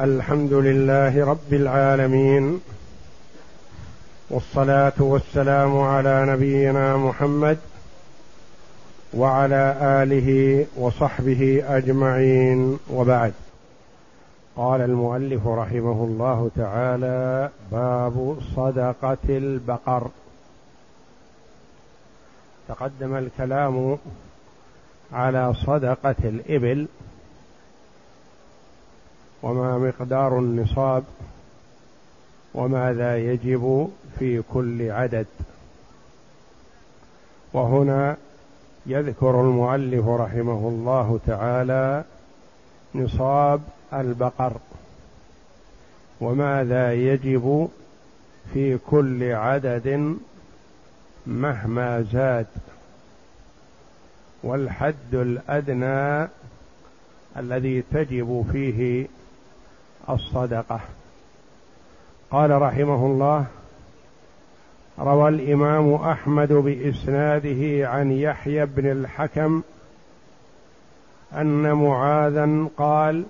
الحمد لله رب العالمين والصلاة والسلام على نبينا محمد وعلى آله وصحبه أجمعين. وبعد قال المؤلف رحمه الله تعالى باب صدقة البقر. تقدم الكلام على صدقة الإبل. وما مقدار النصاب وماذا يجب في كل عدد. وهنا يذكر المؤلف رحمه الله تعالى نصاب البقر. وماذا يجب في كل عدد مهما زاد. والحد الأدنى الذي تجب فيه الصدقة. قال رحمه الله روى الإمام أحمد بإسناده عن يحيى بن الحكم أن معاذا قال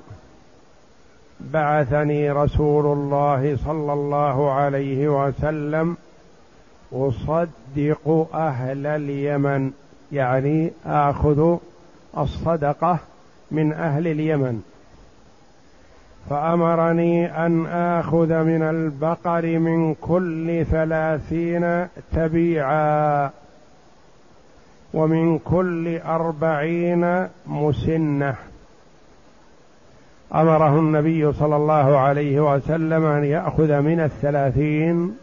بعثني رسول الله صلى الله عليه وسلم أصدق أهل اليمن يعني آخذ الصدقة من أهل اليمن. فأمرني أن آخذ من البقر من كل ثلاثين تبيعا ومن كل أربعين مسنة. أمره النبي صلى الله عليه وسلم أن يأخذ من الثلاثين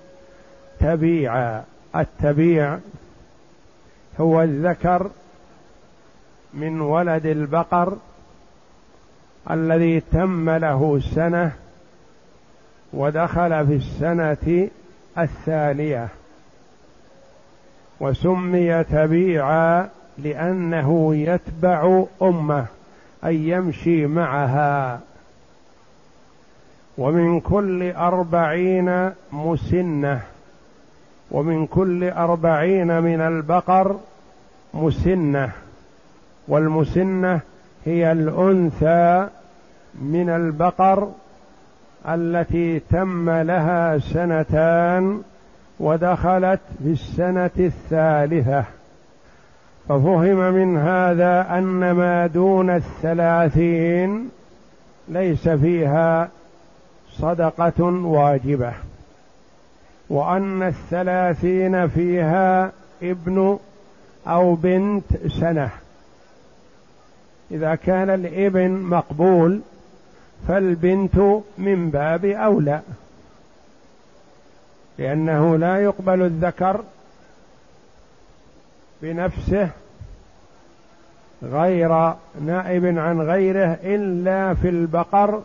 تبيعا. التبيع هو الذكر من ولد البقر الذي تم له سنة ودخل في السنة الثانية. وسمي تبيعا لأنه يتبع أمة اي يمشي معها. ومن كل أربعين مسنة ومن كل أربعين من البقر مسنة. والمسنة هي الأنثى من البقر التي تم لها سنتان ودخلت في السنة الثالثة. ففهم من هذا أن ما دون الثلاثين ليس فيها صدقة واجبة وأن الثلاثين فيها ابن أو بنت سنة. إذا كان الإبن مقبول فالبنت من باب أولى لأنه لا يقبل الذكر بنفسه غير نائب عن غيره إلا في البقر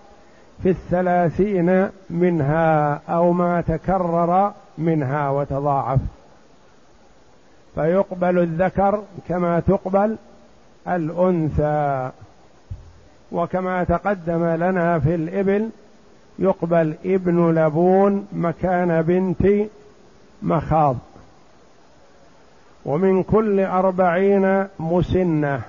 في الثلاثين منها أو ما تكرر منها وتضاعف. فيقبل الذكر كما تقبل الأنثى. وكما تقدم لنا في الإبل يقبل ابن لبون مكان بنت مخاض. ومن كل أربعين مسنة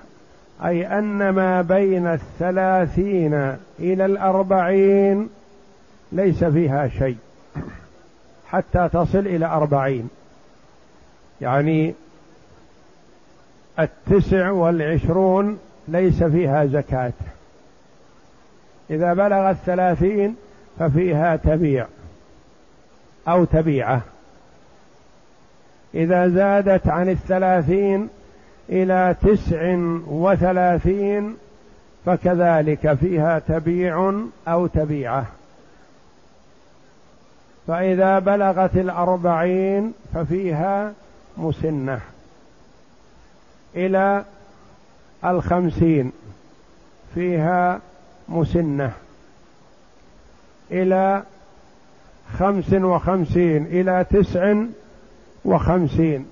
أي أن ما بين الثلاثين إلى الأربعين ليس فيها شيء حتى تصل إلى أربعين. يعني التسع والعشرون ليس فيها زكاة. إذا بلغ الثلاثين ففيها تبيع أو تبيعة. إذا زادت عن الثلاثين إلى تسع وثلاثين فكذلك فيها تبيع أو تبيعة. فإذا بلغت الأربعين ففيها مسنة. إلى الخمسين. فيها مسنة. إلى خمس وخمسين. إلى تسع وخمسين.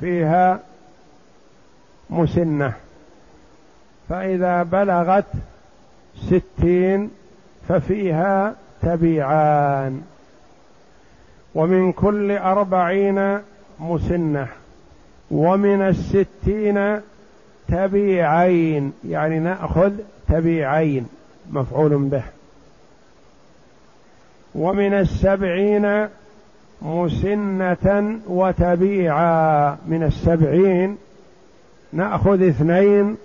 فيها مسنة. فإذا بلغت ستين ففيها تبيعان. ومن كل أربعين مسنة. ومن الستين تبيعين يعني نأخذ تبيعين مفعول به. ومن السبعين مسنة وتبيعا من السبعين نأخذ اثنين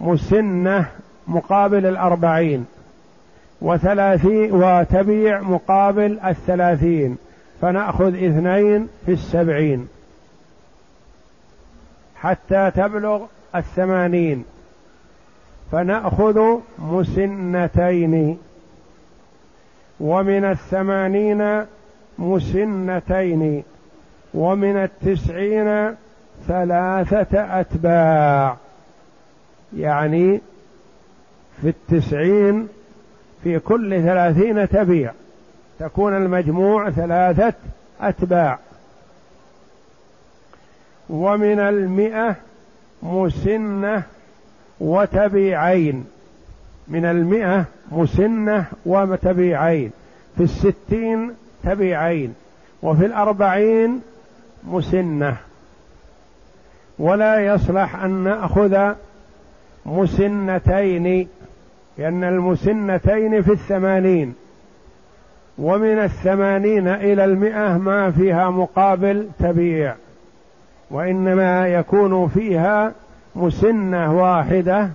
مسنة مقابل الأربعين وثلاثين وتبيع مقابل الثلاثين فنأخذ اثنين في السبعين. حتى تبلغ الثمانين. فنأخذ مسنتين. ومن الثمانين مسنتين. ومن التسعين ثلاثة أتباع. يعني في التسعين في كل ثلاثين تبيع. تكون المجموع ثلاثة أتباع. ومن المئة مسنة وتبيعين. من المئة مسنة وتبيعين. في الستين تبيعين. وفي الأربعين مسنة. ولا يصلح أن نأخذ مسنتين لأن المسنتين في الثمانين. ومن الثمانين إلى المئة ما فيها مقابل تبيع. وإنما يكون فيها مسنة واحدة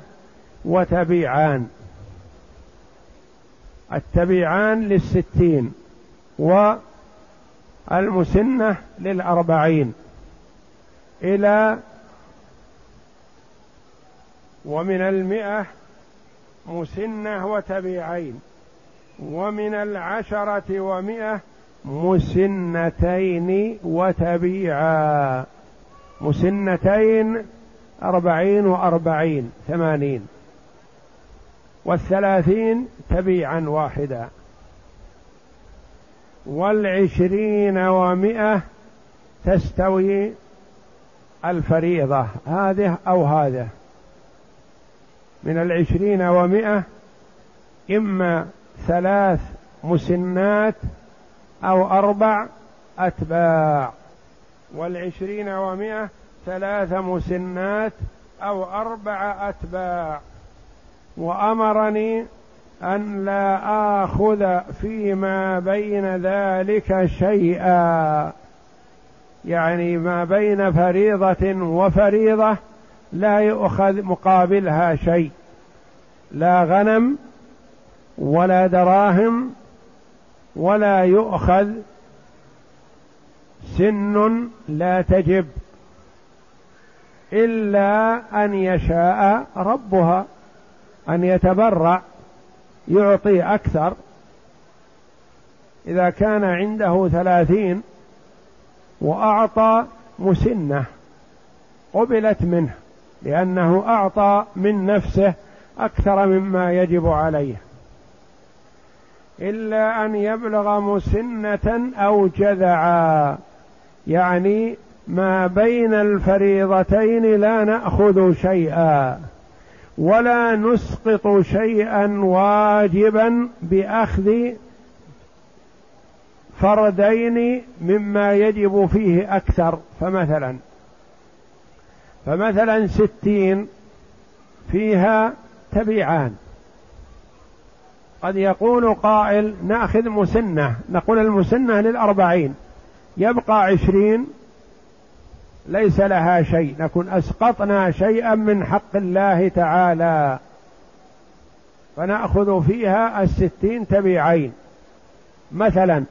وتبيعان. التبيعان للستين والمسنة للأربعين. إلى ومن المئة مسنة وتبيعين. ومن العشرة ومئة مسنتين وتبيعا. مسنتين أربعين وأربعين ثمانين. والثلاثين تبيعا واحدا. والعشرين ومائة تستوي الفريضة. هذه أو هذا. من العشرين ومائة إما ثلاث مسنات أو أربع أتباع. والعشرين ومائة ثلاث مسنات أو أربع أتباع. وأمرني أن لا آخذ فيما بين ذلك شيئا. يعني ما بين فريضة وفريضة لا يؤخذ مقابلها شيء. لا غنم ولا دراهم ولا يؤخذ سن لا تجب إلا أن يشاء ربها أن يتبرع يعطي أكثر. إذا كان عنده ثلاثين وأعطى مسنة قبلت منه لأنه أعطى من نفسه أكثر مما يجب عليه. إلا أن يبلغ مسنة أو جذعا. يعني ما بين الفريضتين لا نأخذ شيئا ولا نسقط شيئا واجبا بأخذ فردين مما يجب فيه أكثر. فمثلا فمثلا ستين فيها تبيعان قد يقول قائل نأخذ مسنة نقول المسنة للأربعين. يبقى عشرين ليس لها شيء نكون أسقطنا شيئا من حق الله تعالى فنأخذ فيها الستين تبيعين مثلا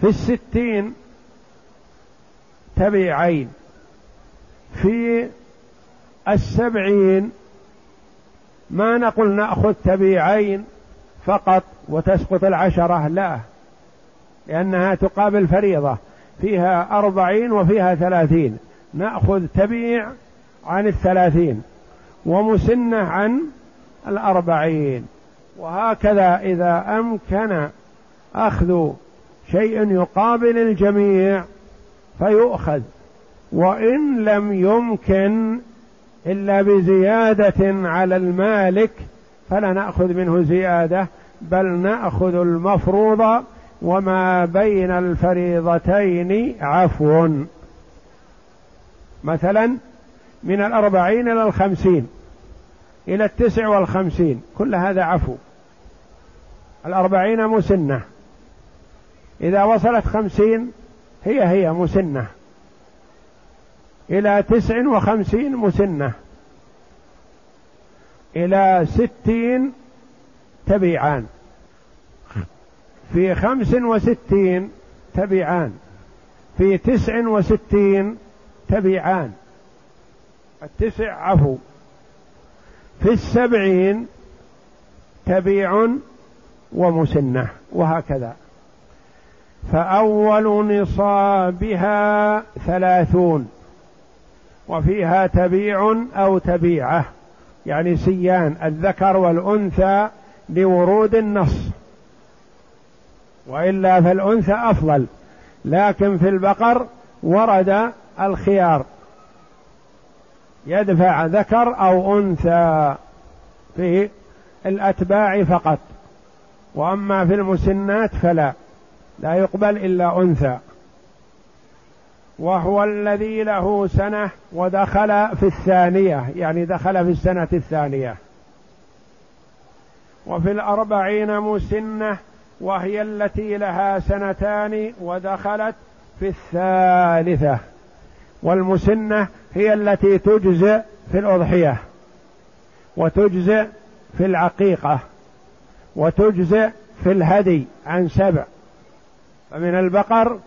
في الستين تبيعين في السبعين ما نقول نأخذ تبيعين فقط وتسقط العشرة لا لأنها تقابل فريضة. فيها أربعين وفيها ثلاثين. نأخذ تبيع عن الثلاثين ومسنة عن الأربعين. وهكذا إذا أمكن أخذ شيء يقابل الجميع فيؤخذ. وإن لم يمكن إلا بزيادة على المالك فلا نأخذ منه زيادة بل نأخذ المفروض وما بين الفريضتين عفو. مثلا من الأربعين إلى الخمسين إلى التسع والخمسين كل هذا عفو. الأربعين مسنة. إذا وصلت خمسين هي هي مسنة. إلى تسع وخمسين مسنة. إلى ستين تبيعان في خمس وستين تبيعان في تسع وستين تبيعان التسع عفو. في السبعين تبيع ومسنة وهكذا. فأول نصابها ثلاثون وفيها تبيع أو تبيعة يعني سيان الذكر والأنثى لورود النص. وإلا فالأنثى أفضل لكن في البقر ورد الخيار. يدفع ذكر أو أنثى في الأتباع فقط وأما في المسنات فلا لا يقبل إلا أنثى. وهو الذي له سنة ودخل في الثانية يعني دخل في السنة الثانية. وفي الأربعين مسنة وهي التي لها سنتان ودخلت في الثالثة. والمسنة هي التي تجزئ في الأضحية وتجزئ في العقيقة وتجزئ في الهدي عن سبع. فمن البقر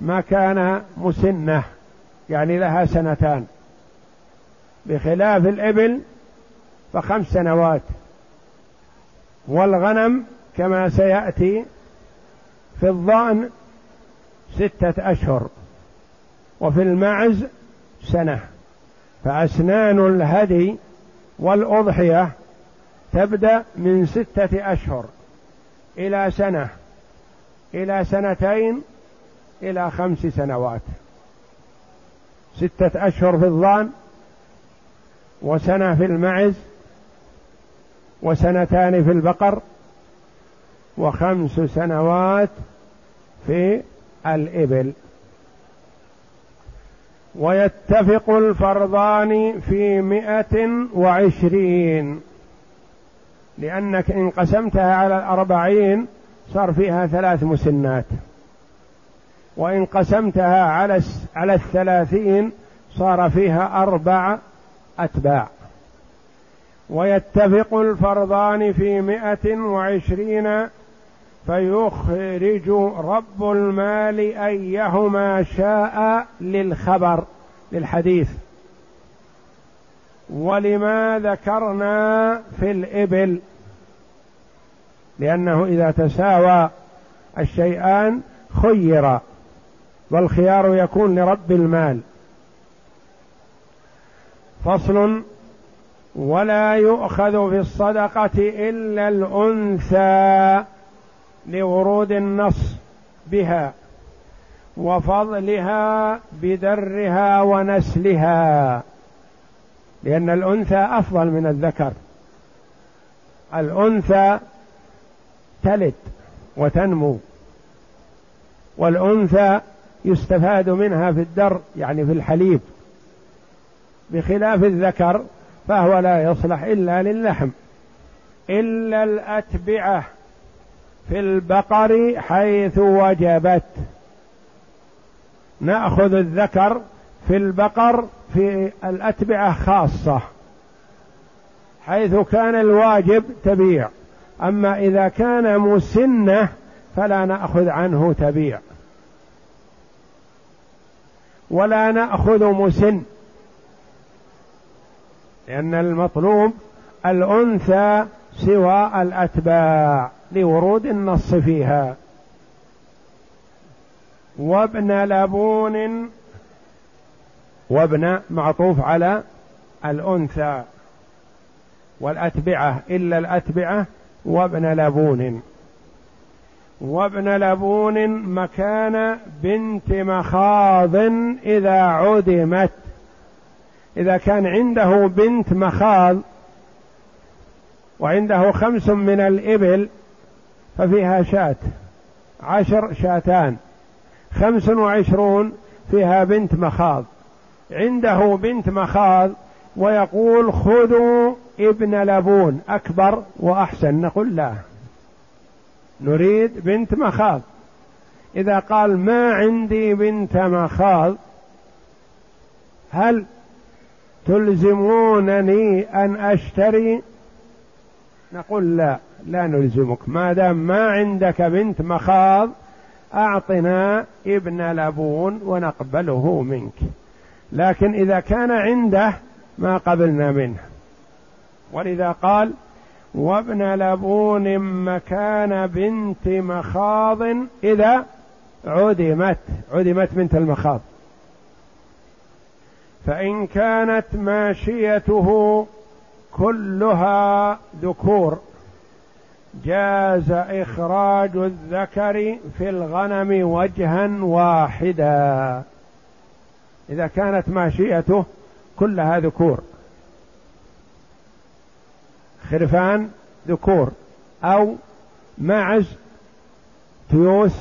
ما كان مسنة يعني لها سنتان. بخلاف الإبل فخمس سنوات. والغنم كما سيأتي في الضأن ستة أشهر وفي المعز سنة. فأسنان الهدي والأضحية تبدأ من ستة أشهر إلى سنة إلى سنتين إلى خمس سنوات. ستة أشهر في الظأن وسنة في المعز وسنتان في البقر وخمس سنوات في الإبل. ويتفق الفرضان في مئة وعشرين. لأنك إن قسمتها على الأربعين صار فيها ثلاث مسنات. وإن قسمتها على على الثلاثين صار فيها أربع أتباع. ويتفق الفرضان في مئة وعشرين فيخرج رب المال أيهما شاء للخبر للحديث. ولما ذكرنا في الإبل لأنه إذا تساوى الشيئان خير والخيار يكون لرب المال. فصل ولا يؤخذ في الصدقة إلا الأنثى. لورود النص بها وفضلها بدرها ونسلها لأن الأنثى أفضل من الذكر. الأنثى تلد وتنمو والأنثى يستفاد منها في الدر يعني في الحليب. بخلاف الذكر فهو لا يصلح إلا للحم إلا الأتبعة. في البقر حيث وجبت. نأخذ الذكر في البقر في الأتبعة خاصة. حيث كان الواجب تبيع. أما إذا كان مسنة فلا نأخذ عنه تبيع. ولا نأخذ مسن. لأن المطلوب الأنثى سوى الأتباع. لورود النص فيها. وابن لبون وابن معطوف على الأنثى. والأتبعة إلا الأتبعة وابن لبون وابن لبون مكان بنت مخاض إذا عدمت. إذا كان عنده بنت مخاض وعنده خمس من الإبل ففيها شاة. عشر شاتان. خمس وعشرون فيها بنت مخاض. عنده بنت مخاض ويقول خذوا ابن لبون أكبر وأحسن. نقول لا. نريد بنت مخاض. إذا قال ما عندي بنت مخاض هل تلزمونني أن أشتري؟ نقول لا. لا نلزمك. ما دام ما عندك بنت مخاض أعطنا ابن لبون ونقبله منك. لكن إذا كان عنده ما قبلنا منه. ولذا قال وابن لبون مكان بنت مخاض إذا عدمت. عدمت بنت المخاض. فإن كانت ماشيته كلها ذكور. جاز إخراج الذكر في الغنم وجها واحدا. إذا كانت ماشيته كلها ذكور. خرفان ذكور. أو معز تيوس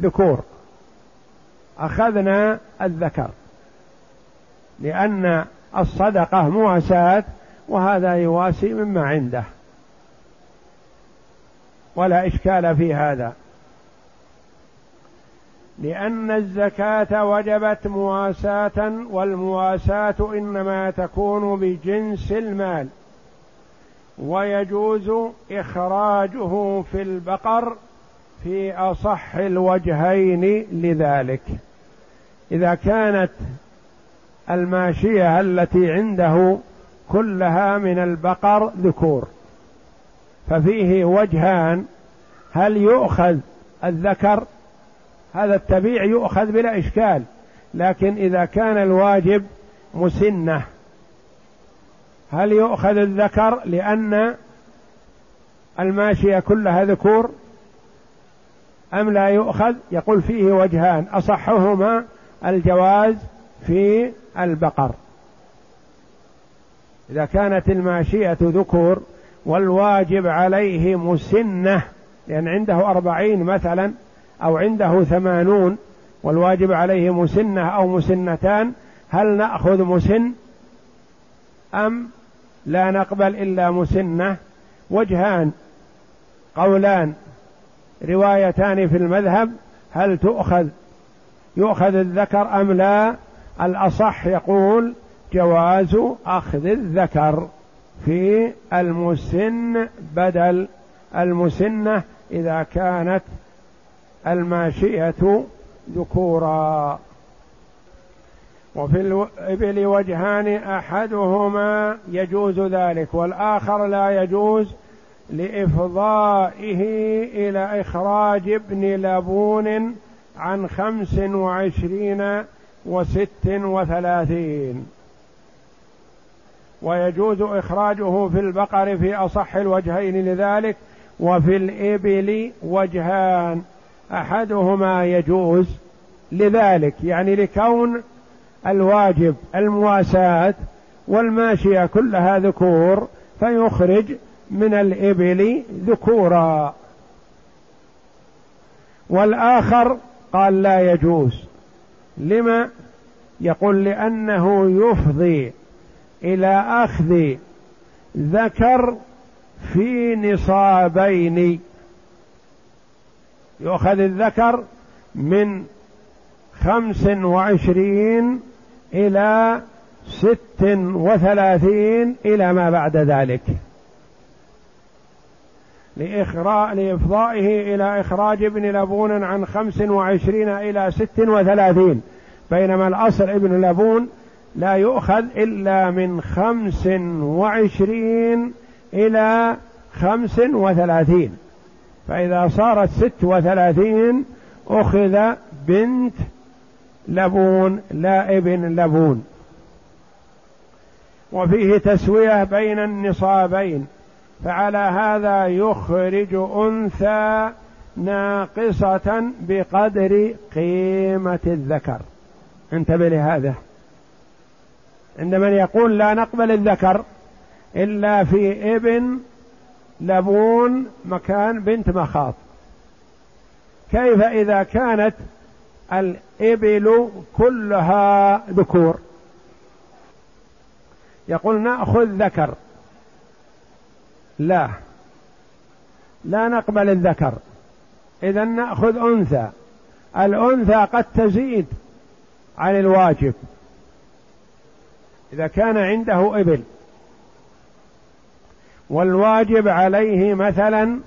ذكور. أخذنا الذكر. لأن الصدقة مواساة وهذا يواسي مما عنده. ولا إشكال في هذا. لأن الزكاة وجبت مواساة والمواساة إنما تكون بجنس المال. ويجوز إخراجه في البقر في أصح الوجهين لذلك. إذا كانت الماشية التي عنده كلها من البقر ذكور. ففيه وجهان. هل يؤخذ الذكر؟ هذا التبيع يؤخذ بلا إشكال لكن إذا كان الواجب مسنة. هل يؤخذ الذكر لأن الماشية كلها ذكور؟ أم لا يؤخذ؟ يقول فيه وجهان. أصحهما الجواز في البقر. إذا كانت الماشية ذكور والواجب عليه مسنة لأن عنده أربعين مثلا أو عنده ثمانون والواجب عليه مسنة أو مسنتان هل نأخذ مسن أم لا نقبل إلا مسنة؟ وجهان قولان روايتان في المذهب هل تؤخذ؟ يؤخذ الذكر أم لا؟ الأصح يقول جواز أخذ الذكر. في المسن بدل المسنة إذا كانت الماشية ذكورا. وفي الإبل وجهان أحدهما يجوز ذلك والآخر لا يجوز لإفضائه إلى إخراج ابن لبون عن خمس وعشرين وست وثلاثين. ويجوز إخراجه في البقر في أصح الوجهين لذلك وفي الإبل وجهان. أحدهما يجوز لذلك يعني لكون الواجب المواساة والماشية كلها ذكور فيخرج من الإبل ذكورا. والآخر قال لا يجوز. لما؟ يقول لأنه يفضي إلى أخذ ذكر في نصابين. يؤخذ الذكر من خمس وعشرين إلى ست وثلاثين إلى ما بعد ذلك. لإخراء لإفضائه إلى إخراج ابن لبون عن خمس وعشرين إلى ست وثلاثين. بينما الأصل ابن لبون لا يؤخذ إلا من خمس وعشرين إلى خمس وثلاثين. فإذا صارت ست وثلاثين أخذ بنت لبون لا ابن لبون. وفيه تسوية بين النصابين فعلى هذا يخرج أنثى ناقصة بقدر قيمة الذكر. انتبه لهذا. عند من يقول لا نقبل الذكر إلا في ابن لبون مكان بنت مخاض. كيف إذا كانت الإبل كلها ذكور؟ يقول نأخذ ذكر. لا. لا نقبل الذكر. إذا نأخذ أنثى. الأنثى قد تزيد عن الواجب. إذا كان عنده إبل. والواجب عليه مثلا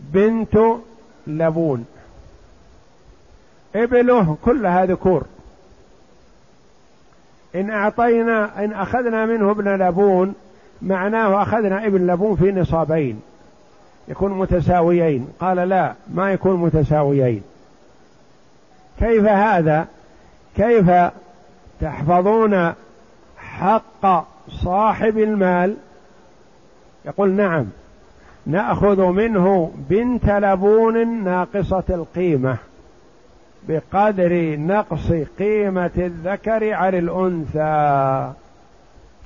بنت لبون. إبله كلها ذكور. إن أعطينا إن أخذنا منه ابن لبون معناه أخذنا ابن لبون في نصابين. يكون متساويين. قال لا ما يكون متساويين. كيف هذا؟ كيف تحفظون حق صاحب المال؟ يقول نعم. نأخذ منه بنت لبون ناقصة القيمة بقدر نقص قيمة الذكر على الأنثى.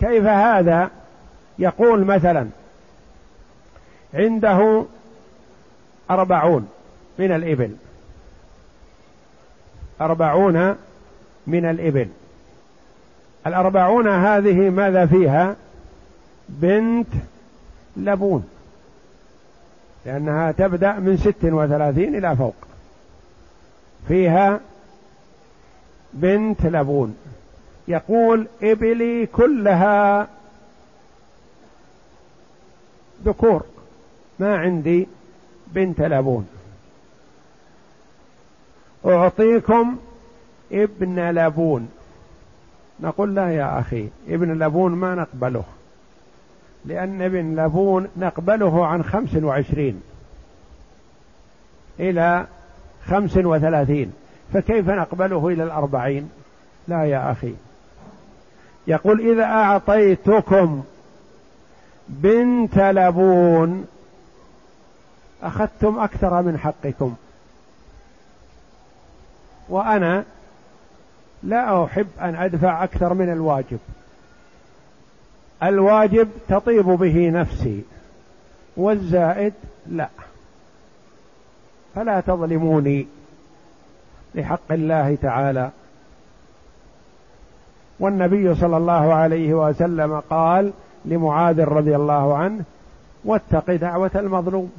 كيف هذا؟ يقول مثلا عنده أربعون من الإبل. أربعون من الإبل. الأربعون هذه ماذا فيها؟ بنت لبون. لأنها تبدأ من ست وثلاثين إلى فوق. فيها بنت لبون. يقول إبلي كلها ذكور. ما عندي بنت لبون. أعطيكم ابن لبون. نقول لا يا أخي ابن لبون ما نقبله. لأن ابن لبون نقبله عن خمس وعشرين إلى خمس وثلاثين. فكيف نقبله إلى الأربعين؟ لا يا أخي. يقول إذا أعطيتكم بنت لبون أخذتم أكثر من حقكم. وأنا لا أحب أن أدفع أكثر من الواجب. الواجب تطيب به نفسي والزائد لا. فلا تظلموني لحق الله تعالى. والنبي صلى الله عليه وسلم قال لمعاذ رضي الله عنه واتق دعوة المظلوم.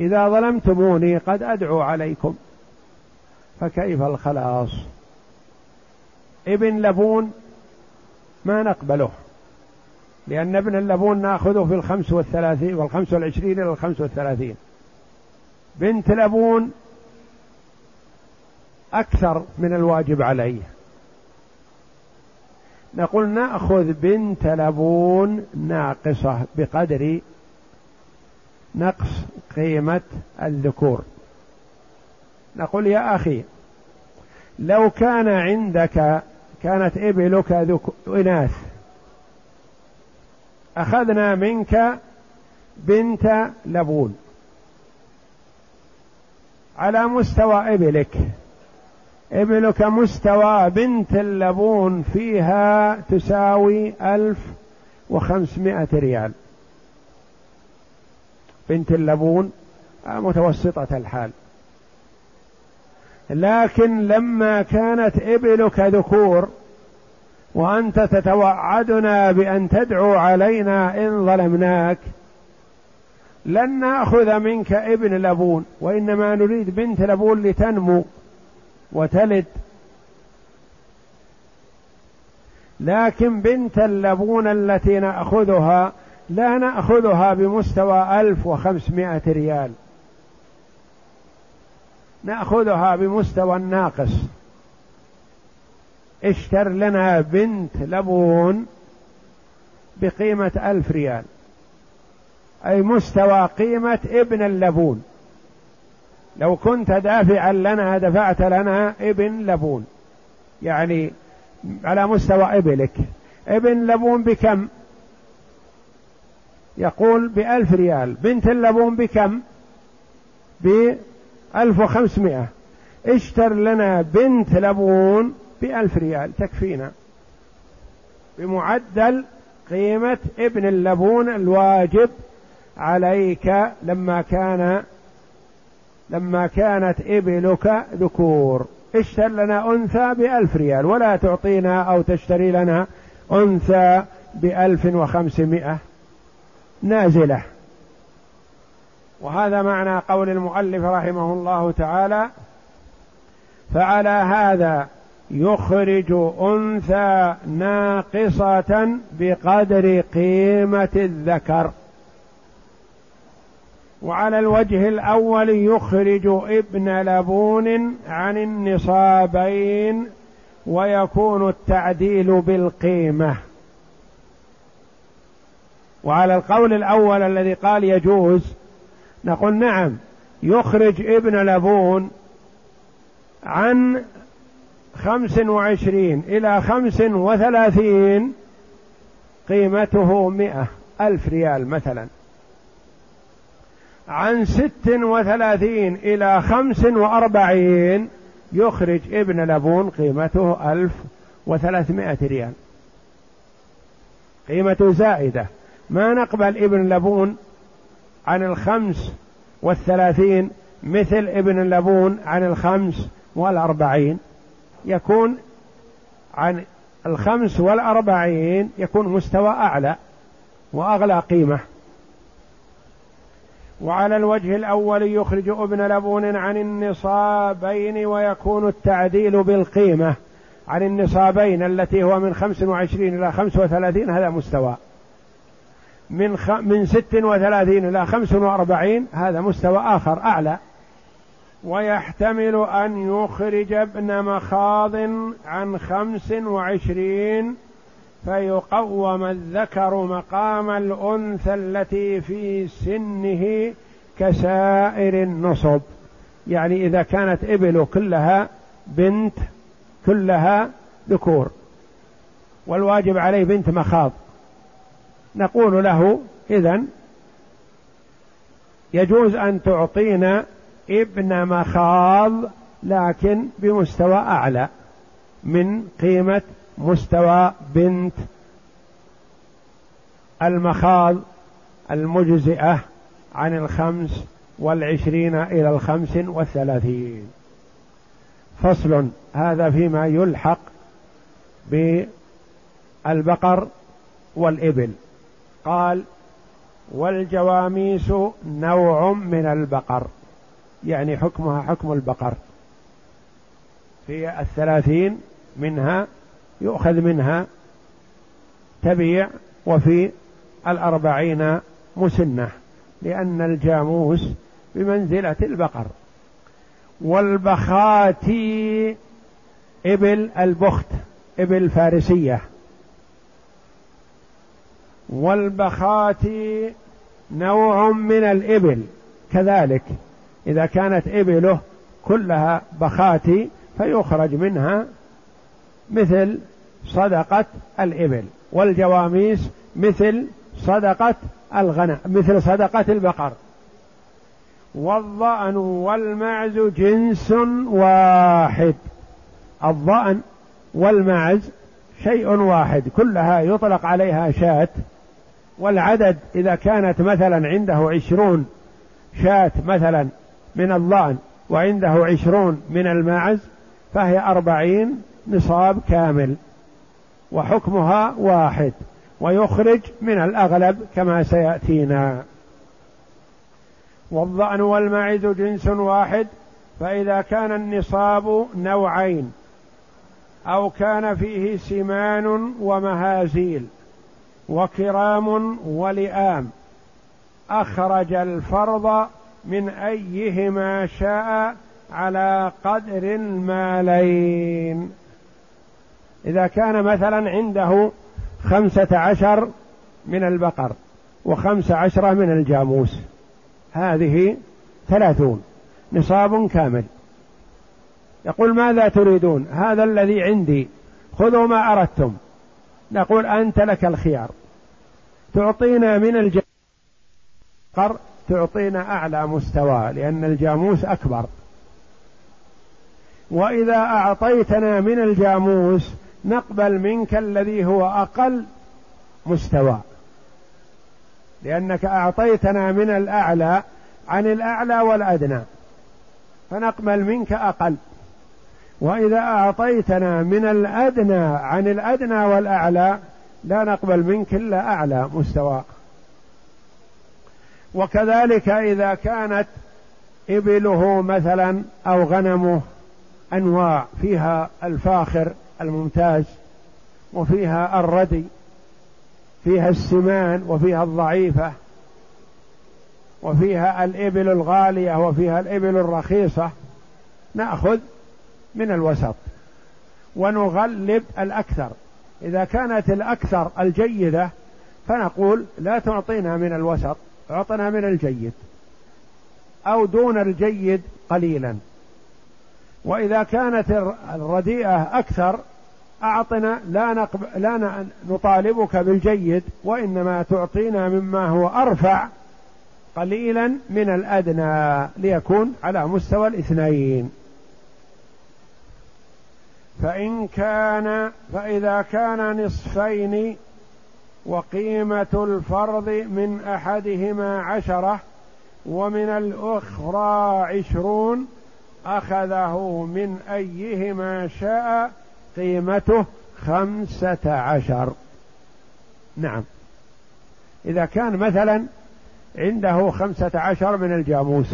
إذا ظلمتموني قد أدعو عليكم. فكيف الخلاص؟ ابن لبون ما نقبله لأن ابن اللبون نأخذه في الخمس والثلاثين والخمس والعشرين إلى الخمس والثلاثين. بنت لبون أكثر من الواجب عليه. نقول نأخذ بنت لبون ناقصة بقدر نقص قيمة الذكور. نقول يا أخي لو كان عندك كانت إبلك إناث أخذنا منك بنت لبون. على مستوى إبلك إبلك مستوى بنت اللبون فيها تساوي ألف وخمسمائة ريال. بنت اللبون متوسطة الحال. لكن لما كانت إبلك ذكور وأنت تتوعدنا بأن تدعو علينا إن ظلمناك لن نأخذ منك ابن لبون وإنما نريد بنت لبون لتنمو وتلد. لكن بنت اللبون التي نأخذها لا نأخذها بمستوى ألف وخمسمائة ريال. نأخذها بمستوى الناقص. اشتر لنا بنت لبون بقيمة ألف ريال. أي مستوى قيمة ابن اللبون. لو كنت دافعا لنا دفعت لنا ابن لبون. يعني على مستوى ابلك. ابن لبون بكم؟ يقول بألف ريال. بنت اللبون بكم؟ بألف وخمسمائة. اشتر لنا بنت لبون بألف ريال تكفينا. بمعدل قيمة ابن اللبون الواجب عليك لما كان لما كانت إبلك ذكور. اشتر لنا أنثى بألف ريال ولا تعطينا أو تشتري لنا أنثى بألف وخمسمائة. نازلة. وهذا معنى قول المؤلف رحمه الله تعالى فعلى هذا يخرج أنثى ناقصة بقدر قيمة الذكر. وعلى الوجه الأول يخرج ابن لبون عن النصابين ويكون التعديل بالقيمة. وعلى القول الأول الذي قال يجوز نقول نعم يخرج ابن لبون عن خمس وعشرين إلى خمس وثلاثين قيمته مئة ألف ريال مثلا. عن ست وثلاثين إلى خمس وأربعين يخرج ابن لبون قيمته ألف وثلاثمائة ريال. قيمة زائدة. ما نقبل ابن لبون عن الخمس والثلاثين مثل ابن اللبون عن الخمس والأربعين. يكون عن الخمس والأربعين يكون مستوى أعلى وأغلى قيمة. وعلى الوجه الأول يخرج ابن لبون عن النصابين ويكون التعديل بالقيمة. عن النصابين التي هو من خمس وعشرين إلى خمس وثلاثين هذا مستوى. من خ... من ست وثلاثين إلى خمس وأربعين هذا مستوى آخر أعلى. ويحتمل أن يخرج ابن مخاض عن خمس وعشرين فيقوم الذكر مقام الأنثى التي في سنه كسائر النصب. يعني إذا كانت إبل كلها بنت كلها ذكور. والواجب عليه بنت مخاض. نقول له إذا يجوز أن تعطينا ابن مخاض لكن بمستوى أعلى من قيمة مستوى بنت المخاض المجزئة عن الخمس والعشرين إلى الخمس والثلاثين. فصل. هذا فيما يلحق بالبقر والإبل. قال والجواميس نوع من البقر يعني حكمها حكم البقر. في الثلاثين منها يؤخذ منها تبيع وفي الأربعين مسنة لأن الجاموس بمنزلة البقر. والبخاتي إبل البخت إبل فارسية. والبخاتي نوع من الإبل كذلك إذا كانت إبله كلها بخاتي فيخرج منها مثل صدقة الإبل والجواميس مثل صدقة الغنم مثل صدقة البقر. والظأن والمعز جنس واحد. الظأن والمعز شيء واحد كلها يطلق عليها شاة والعدد إذا كانت مثلا عنده عشرون شاة مثلا من الظأن وعنده عشرون من الماعز فهي أربعين نصاب كامل وحكمها واحد ويخرج من الأغلب كما سيأتينا. والظأن والماعز جنس واحد فإذا كان النصاب نوعين أو كان فيه سمان ومهازيل. وكرام ولئام. أخرج الفرض من أيهما شاء على قدر المالين. إذا كان مثلا عنده خمسة عشر من البقر وخمسة عشرة من الجاموس هذه ثلاثون نصاب كامل. يقول ماذا تريدون؟ هذا الذي عندي خذوا ما أردتم. نقول أنت لك الخيار. تعطينا من الجقر تعطينا أعلى مستوى لأن الجاموس أكبر. وإذا أعطيتنا من الجاموس نقبل منك الذي هو أقل مستوى. لأنك أعطيتنا من الأعلى عن الأعلى والأدنى فنقبل منك أقل. وإذا أعطيتنا من الأدنى عن الأدنى والأعلى لا نقبل منك إلا أعلى مستوى. وكذلك إذا كانت إبله مثلا أو غنمه أنواع فيها الفاخر الممتاز وفيها الردي فيها السمان وفيها الضعيفة وفيها الإبل الغالية وفيها الإبل الرخيصة نأخذ من الوسط. ونغلب الأكثر. إذا كانت الأكثر الجيدة فنقول لا تعطينا من الوسط اعطنا من الجيد. أو دون الجيد قليلا. وإذا كانت الرديئة أكثر أعطنا لا, نقب لا نطالبك بالجيد وإنما تعطينا مما هو أرفع قليلا من الأدنى ليكون على مستوى الاثنين. فإن كان فإذا كان نصفين وقيمة الفرض من أحدهما عشرة ومن الأخرى عشرون أخذه من أيهما شاء قيمته خمسة عشر. نعم. إذا كان مثلا عنده خمسة عشر من الجاموس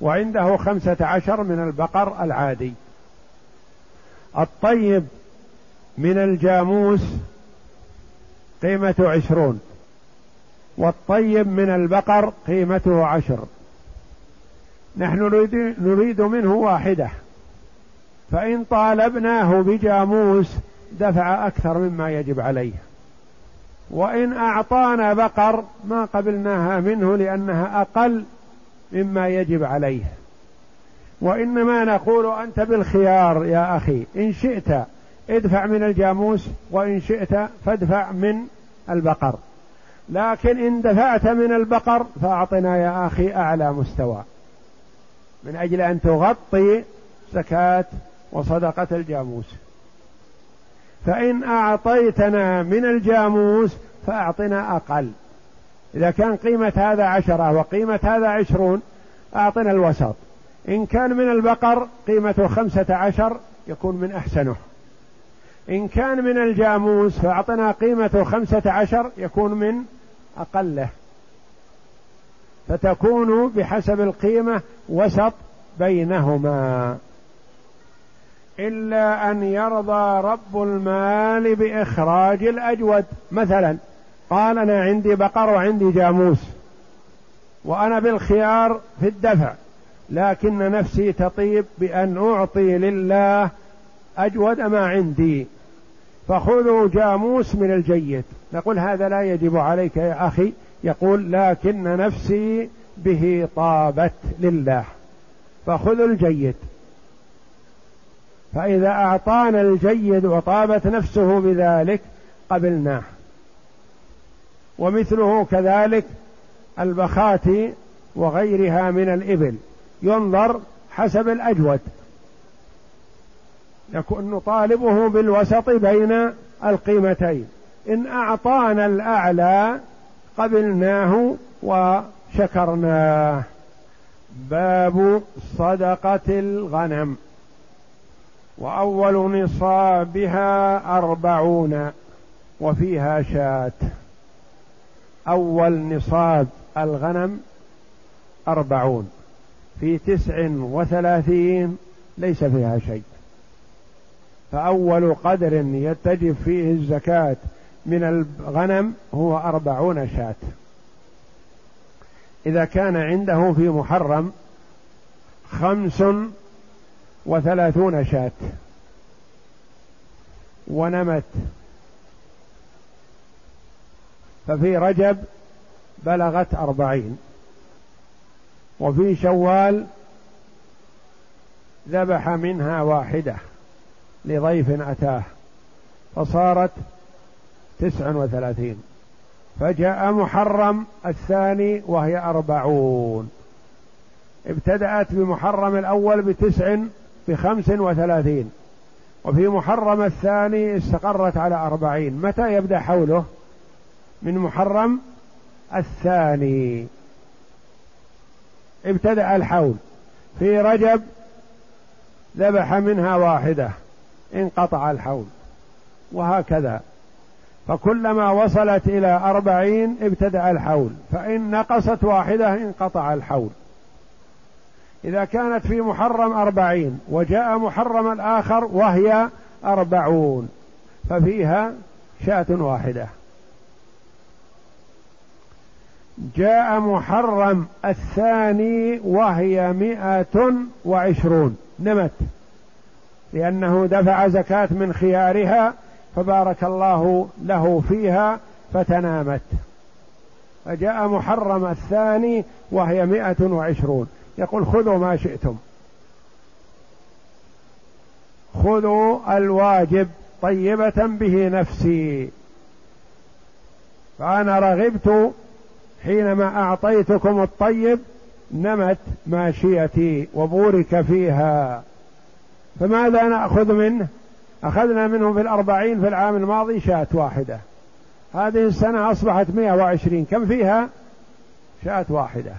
وعنده خمسة عشر من البقر العادي الطيب من الجاموس قيمته عشرون والطيب من البقر قيمته عشر. نحن نريد منه واحدة. فإن طالبناه بجاموس دفع أكثر مما يجب عليه. وإن أعطانا بقر ما قبلناها منه لأنها أقل مما يجب عليه. وإنما نقول أنت بالخيار يا أخي. إن شئت ادفع من الجاموس وإن شئت فادفع من البقر. لكن إن دفعت من البقر فأعطنا يا أخي أعلى مستوى. من أجل أن تغطي زكاة وصدقة الجاموس. فإن أعطيتنا من الجاموس فأعطنا أقل. إذا كان قيمة هذا عشرة وقيمة هذا عشرون أعطنا الوسط. إن كان من البقر قيمته خمسة عشر يكون من أحسنه. إن كان من الجاموس فأعطنا قيمته خمسة عشر يكون من أقله. فتكون بحسب القيمة وسط بينهما. إلا أن يرضى رب المال بإخراج الأجود. مثلا قال أنا عندي بقر وعندي جاموس وأنا بالخيار في الدفع. لكن نفسي تطيب بأن أعطي لله أجود ما عندي. فخذوا جاموس من الجيد. نقول هذا لا يجب عليك يا أخي. يقول لكن نفسي به طابت لله. فخذوا الجيد. فإذا أعطانا الجيد وطابت نفسه بذلك قبلناه. ومثله كذلك البخات وغيرها من الإبل. ينظر حسب الأجود. يكون نطالبه بالوسط بين القيمتين. إن أعطانا الأعلى قبلناه وشكرناه. باب صدقة الغنم. وأول نصابها أربعون وفيها شاة. أول نصاب الغنم أربعون. في تسع وثلاثين ليس فيها شيء. فأول قدر يتجب فيه الزكاة من الغنم هو أربعون شاة. إذا كان عنده في محرم خمس وثلاثون شاة. ونمت. ففي رجب بلغت أربعين. وفي شوال ذبح منها واحدة لضيف أتاه فصارت تسع وثلاثين. فجاء محرم الثاني وهي أربعون. ابتدأت بمحرم الأول بتسع بخمس وثلاثين. وفي محرم الثاني استقرت على أربعين. متى يبدأ حوله؟ من محرم الثاني. ابتدأ الحول. في رجب ذبح منها واحدة انقطع الحول وهكذا. فكلما وصلت إلى أربعين ابتدأ الحول فإن نقصت واحدة انقطع الحول. إذا كانت في محرم أربعين وجاء محرم الآخر وهي أربعون ففيها شاة واحدة. جاء محرم الثاني وهي مئة وعشرون. نمت. لأنه دفع زكاة من خيارها فبارك الله له فيها فتنامت. فجاء محرم الثاني وهي مئة وعشرون. يقول خذوا ما شئتم. خذوا الواجب طيبة به نفسي. فأنا رغبت حينما أعطيتكم الطيب نمت ماشيتي وبورك فيها. فماذا نأخذ منه؟ أخذنا منه في الأربعين في العام الماضي شاة واحدة. هذه السنة أصبحت مئة وعشرين. كم فيها؟ شاة واحدة.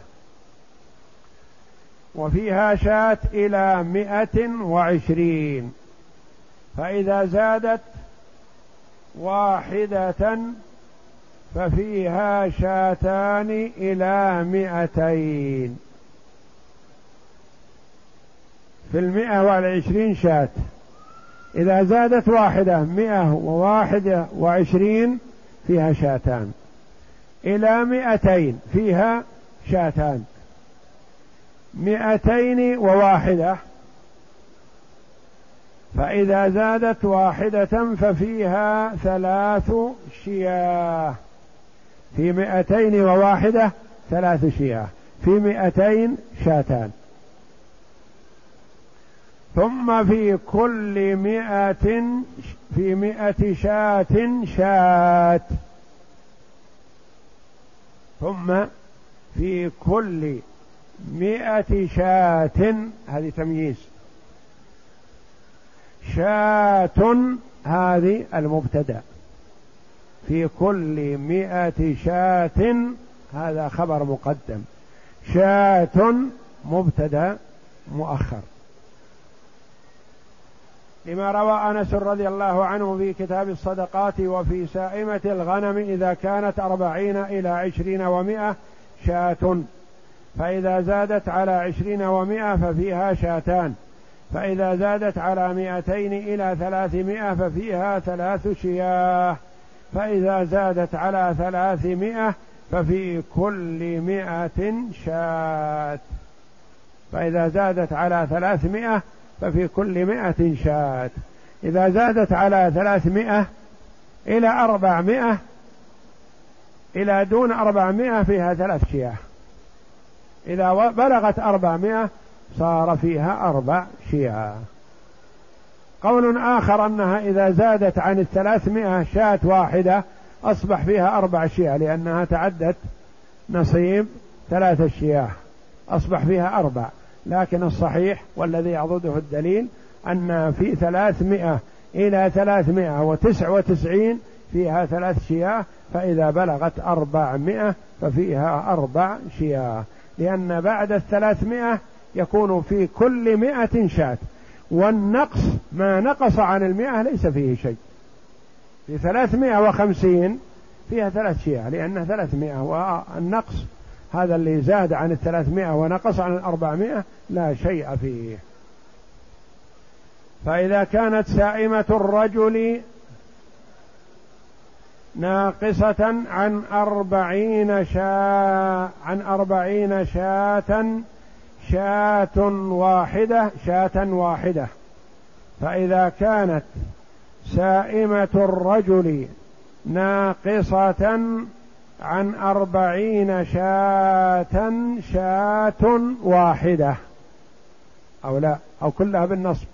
وفيها شاة إلى مئة وعشرين. فإذا زادت واحدة ففيها شاتان إلى مئتين. في المئة والعشرين شاة إذا زادت واحدة مئة وواحدة وعشرين فيها شاتان. إلى مئتين فيها شاتان. مئتين وواحدة. فإذا زادت واحدة ففيها ثلاث شياه. في مئتين وواحدة ثلاث شياه في مئتين شاتان. ثم في كل مئة في مئة شاة شاة ثم في كل مئة شاة هذه تمييز. شاة هذه المبتدأ. في كل مئة شاة هذا خبر مقدم. شاة مبتدأ مؤخر. لما روى أنس رضي الله عنه في كتاب الصدقات وفي سائمة الغنم إذا كانت أربعين إلى عشرين ومائة شاة. فإذا زادت على عشرين ومائة ففيها شاتان. فإذا زادت على مائتين إلى ثلاثمائة ففيها ثلاث شياه. فإذا زادت على ثلاثمائة ففي كل مائة شاة. فإذا زادت على ثلاثمائة ففي كل مائة شاة. إذا زادت على ثلاثمائة إلى أربعمائة إلى دون أربعمائة فيها ثلاث شياه. إذا بلغت أربعمائة صار فيها أربع شياه. قول آخر أنها إذا زادت عن الثلاثمائة شاة واحدة أصبح فيها أربع شياه لأنها تعدت نصيب ثلاثة شياه أصبح فيها أربع. لكن الصحيح والذي يعضده الدليل أن في ثلاثمائة إلى ثلاثمائة وتسع وتسعين فيها ثلاث شياه فإذا بلغت أربعمائة ففيها أربع شياه. لأن بعد الثلاثمائة يكون في كل مائة شاة. والنقص ما نقص عن المئة ليس فيه شيء. في ثلاثمائة وخمسين فيها ثلاث شياه لأنها ثلاثمائة والنقص هذا اللي زاد عن الثلاثمائة ونقص عن الأربعمائة لا شيء فيه. فإذا كانت سائمة الرجل ناقصة عن أربعين شاة عن أربعين شاة شاة واحدة شاة واحدة. فإذا كانت سائمة الرجل ناقصة عن أربعين شاة شاة واحدة. أو لا أو كلها بالنصب.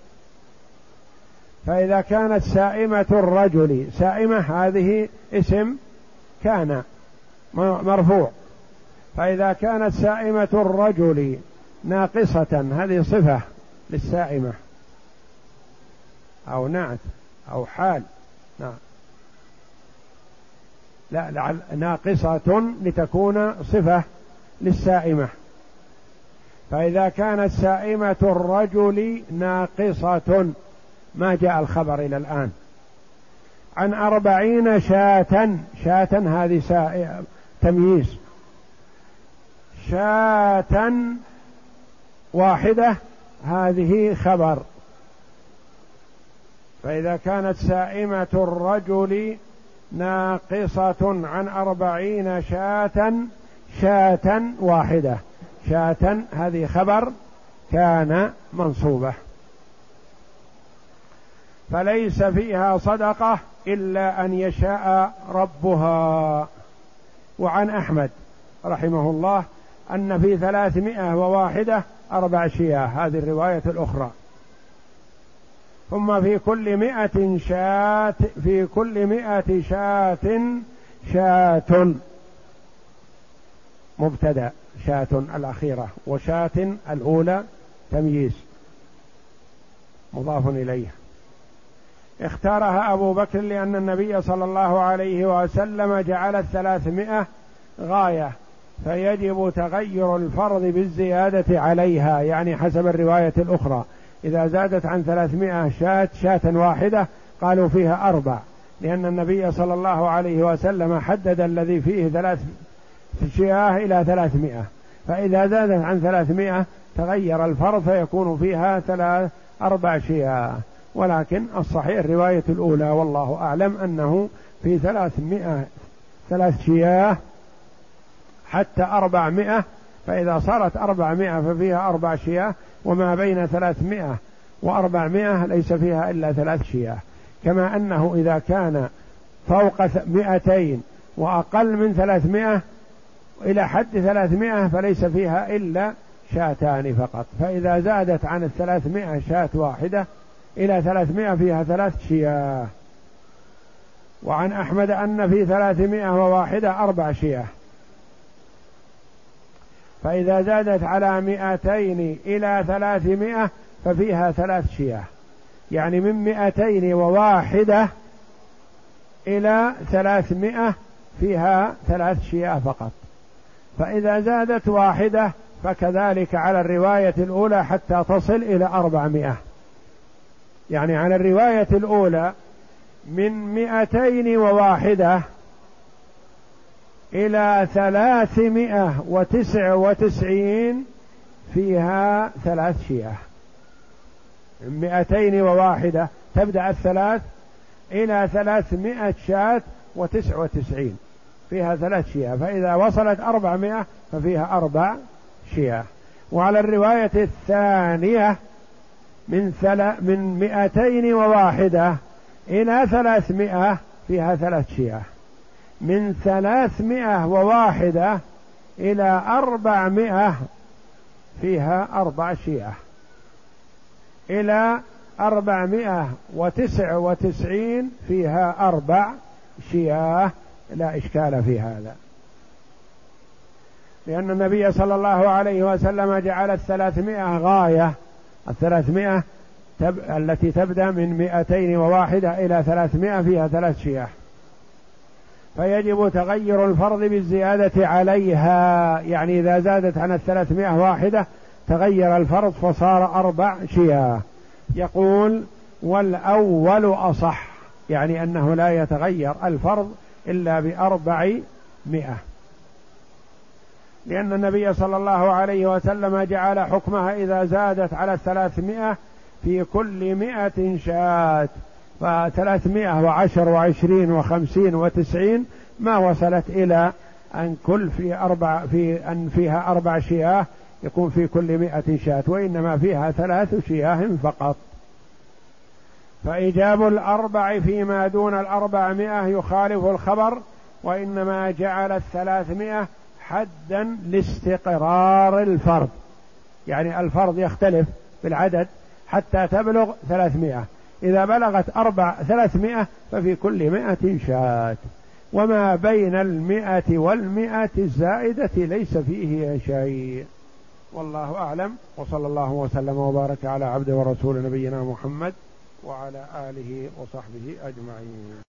فإذا كانت سائمة الرجل سائمة هذه اسم كان مرفوع. فإذا كانت سائمة الرجل ناقصة هذه صفة للسائمة. أو نعت أو حال. نعم. لا لعل ناقصة لتكون صفة للسائمة. فإذا كانت سائمة الرجل ناقصة ما جاء الخبر إلى الآن. عن أربعين شاة شاة هذه تمييز. شاة واحدة هذه خبر. فإذا كانت سائمة الرجل ناقصة عن أربعين شاة شاة واحدة. شاة هذه خبر كان منصوبة. فليس فيها صدقة إلا أن يشاء ربها. وعن أحمد رحمه الله أن في ثلاثمائة وواحدة أربع شياه هذه الرواية الأخرى. ثم في كل مئة شاة في كل مئة شاة شاة. مبتدأ شاة الأخيرة وشاة الأولى تمييز. مضاف إليه. اختارها أبو بكر لأن النبي صلى الله عليه وسلم جعل الثلاثمائة غاية. فيجب تغير الفرض بالزيادة عليها يعني حسب الرواية الأخرى. إذا زادت عن ثلاثمائة شاة شاة واحدة قالوا فيها أربع. لأن النبي صلى الله عليه وسلم حدد الذي فيه ثلاث شياه إلى ثلاثمائة. فإذا زادت عن ثلاثمائة تغير الفرض فيكون فيها ثلاث أربع شياه ولكن الصحيح الرواية الأولى والله أعلم أنه في ثلاثمائة ثلاث شياه حتى أربعمائة فإذا صارت أربعمائة ففيها أربع شياه وما بين ثلاثمائة وأربعمائة ليس فيها إلا ثلاث شياه. كما أنه إذا كان فوق مئتين وأقل من ثلاثمائة إلى حد ثلاثمائة فليس فيها إلا شاتان فقط. فإذا زادت عن الثلاثمائة شاة واحدة إلى ثلاثمائة فيها ثلاث شياه. وعن أحمد أن في ثلاثمائة وواحدة أربع شياه. فإذا زادت على مئتين إلى ثلاثمائة ففيها ثلاث شياه. يعني من مئتين وواحدة إلى ثلاثمائة فيها ثلاث شياه فقط. فإذا زادت واحدة فكذلك على الرواية الأولى حتى تصل إلى أربعمائة. يعني على الرواية الأولى من مئتين وواحدة إلى ثلاثمائة وتسع وتسعين فيها ثلاث من مئتين وواحدة. تبدأ الثلاث إلى ثلاثمائة شاة وتسع وتسعين. فيها ثلاث شياه فإذا وصلت أربعمائة ففيها أربع شياه وعلى الرواية الثانية من ثلا من مئتين وواحدة إلى ثلاثمائة فيها ثلاث شياه من ثلاثمائة وواحدة إلى أربعمائة فيها أربع شياه إلى أربعمائة وتسع وتسعين فيها أربع شياه لا إشكال في هذا. لأن النبي صلى الله عليه وسلم جعل الثلاثمائة غاية. الثلاثمائة تب... التي تبدأ من مئتين وواحدة إلى ثلاثمائة فيها ثلاث شياه فيجب تغير الفرض بالزيادة عليها. يعني إذا زادت عن الثلاثمائة واحدة تغير الفرض فصار أربع شياه. يقول والأول أصح يعني أنه لا يتغير الفرض إلا بأربع مئة لأن النبي صلى الله عليه وسلم جعل حكمها إذا زادت على الثلاثمائة في كل مئة شاة. فثلاثمائة وعشر وعشرين وخمسين وتسعين ما وصلت إلى أن كل في أربع في أن فيها أربع شياه يكون في كل مئة شاة وإنما فيها ثلاث شياه فقط. فإيجاب الأربع فيما دون الأربعمائة يخالف الخبر وإنما جعل الثلاثمائة حدا لاستقرار الفرض. يعني الفرض يختلف بالعدد حتى تبلغ ثلاثمائة. إذا بلغت أربع ثلاثمائة ففي كل مائة شاة. وما بين المائة والمائة الزائدة ليس فيه شيء. والله أعلم. وصلى الله وسلم وبارك على عبد ورسول نبينا محمد وعلى آله وصحبه أجمعين.